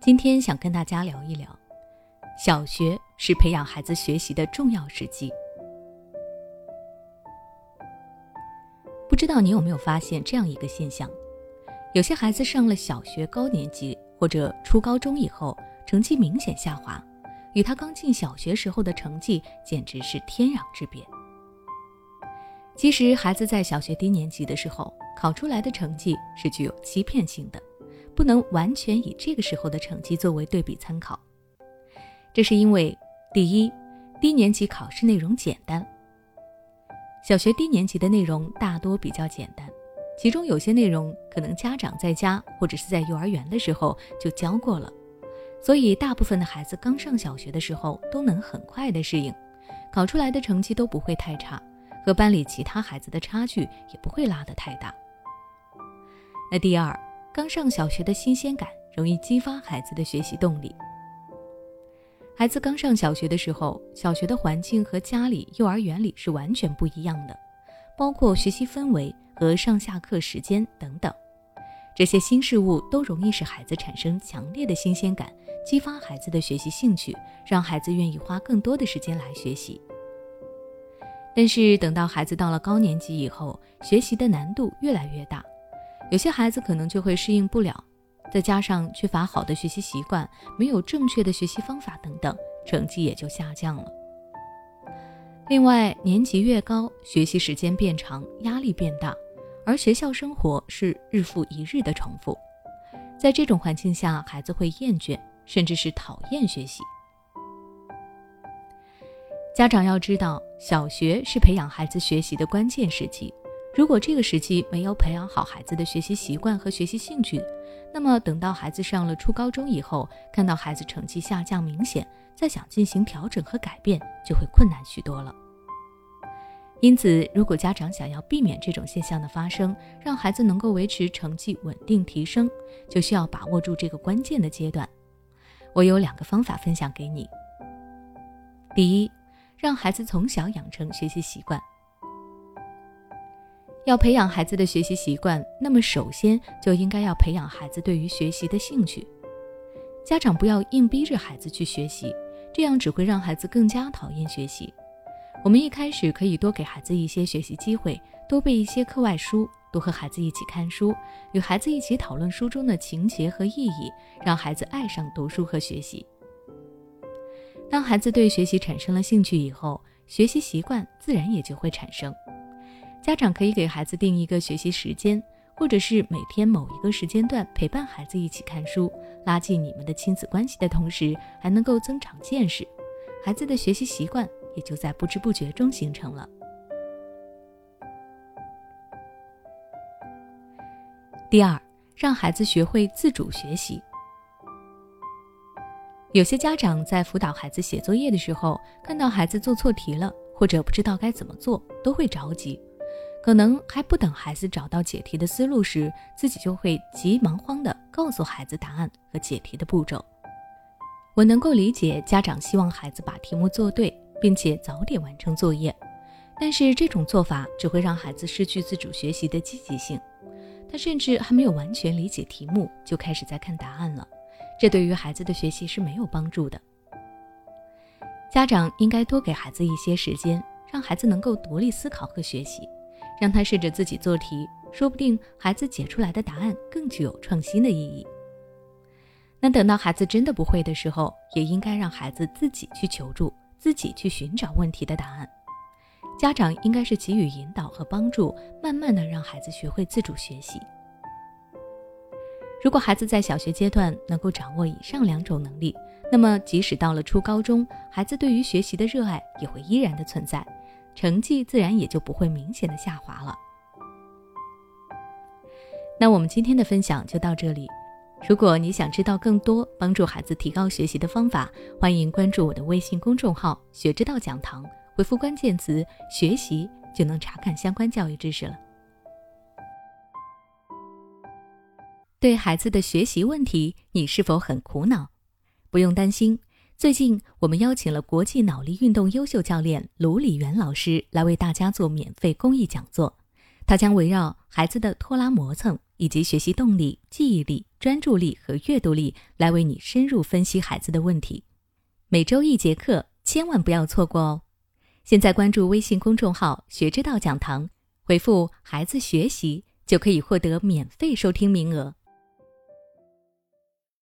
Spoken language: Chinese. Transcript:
今天想跟大家聊一聊，小学是培养孩子学习的重要时机。不知道你有没有发现这样一个现象：有些孩子上了小学高年级或者初高中以后，成绩明显下滑，与他刚进小学时候的成绩简直是天壤之别。其实，孩子在小学低年级的时候考出来的成绩是具有欺骗性的，不能完全以这个时候的成绩作为对比参考。这是因为，第一，低年级考试内容简单。小学低年级的内容大多比较简单，其中有些内容可能家长在家或者是在幼儿园的时候就教过了，所以大部分的孩子刚上小学的时候都能很快的适应，考出来的成绩都不会太差。和班里其他孩子的差距也不会拉得太大。那第二，刚上小学的新鲜感容易激发孩子的学习动力。孩子刚上小学的时候，小学的环境和家里、幼儿园里是完全不一样的，包括学习氛围和上下课时间等等，这些新事物都容易使孩子产生强烈的新鲜感，激发孩子的学习兴趣，让孩子愿意花更多的时间来学习。但是等到孩子到了高年级以后，学习的难度越来越大，有些孩子可能就会适应不了，再加上缺乏好的学习习惯，没有正确的学习方法等等，成绩也就下降了。另外，年级越高，学习时间变长，压力变大，而学校生活是日复一日的重复，在这种环境下，孩子会厌倦，甚至是讨厌学习。家长要知道，小学是培养孩子学习的关键时期。如果这个时期没有培养好孩子的学习习惯和学习兴趣，那么等到孩子上了初高中以后，看到孩子成绩下降明显，再想进行调整和改变，就会困难许多了。因此，如果家长想要避免这种现象的发生，让孩子能够维持成绩稳定提升，就需要把握住这个关键的阶段。我有两个方法分享给你。第一。让孩子从小养成学习习惯。要培养孩子的学习习惯，那么首先就应该要培养孩子对于学习的兴趣。家长不要硬逼着孩子去学习，这样只会让孩子更加讨厌学习。我们一开始可以多给孩子一些学习机会，多背一些课外书，多和孩子一起看书，与孩子一起讨论书中的情节和意义，让孩子爱上读书和学习。当孩子对学习产生了兴趣以后，学习习惯自然也就会产生。家长可以给孩子定一个学习时间，或者是每天某一个时间段陪伴孩子一起看书，拉近你们的亲子关系的同时，还能够增长见识，孩子的学习习惯也就在不知不觉中形成了。第二，让孩子学会自主学习。有些家长在辅导孩子写作业的时候，看到孩子做错题了，或者不知道该怎么做，都会着急。可能还不等孩子找到解题的思路时，自己就会急忙慌地告诉孩子答案和解题的步骤。我能够理解家长希望孩子把题目做对，并且早点完成作业，但是这种做法只会让孩子失去自主学习的积极性。他甚至还没有完全理解题目，就开始在看答案了。这对于孩子的学习是没有帮助的。家长应该多给孩子一些时间，让孩子能够独立思考和学习，让他试着自己做题，说不定孩子解出来的答案更具有创新的意义。那等到孩子真的不会的时候，也应该让孩子自己去求助，自己去寻找问题的答案。家长应该是给予引导和帮助，慢慢的让孩子学会自主学习。如果孩子在小学阶段能够掌握以上两种能力，那么即使到了初高中，孩子对于学习的热爱也会依然的存在，成绩自然也就不会明显的下滑了。那我们今天的分享就到这里。如果你想知道更多帮助孩子提高学习的方法，欢迎关注我的微信公众号“学之道讲堂”，回复关键词“学习”就能查看相关教育知识了。对孩子的学习问题，你是否很苦恼？不用担心，最近我们邀请了国际脑力运动优秀教练卢礼元老师来为大家做免费公益讲座。他将围绕孩子的拖拉磨蹭以及学习动力、记忆力、专注力和阅读力来为你深入分析孩子的问题。每周一节课，千万不要错过哦！现在关注微信公众号“学之道讲堂”，回复“孩子学习”就可以获得免费收听名额。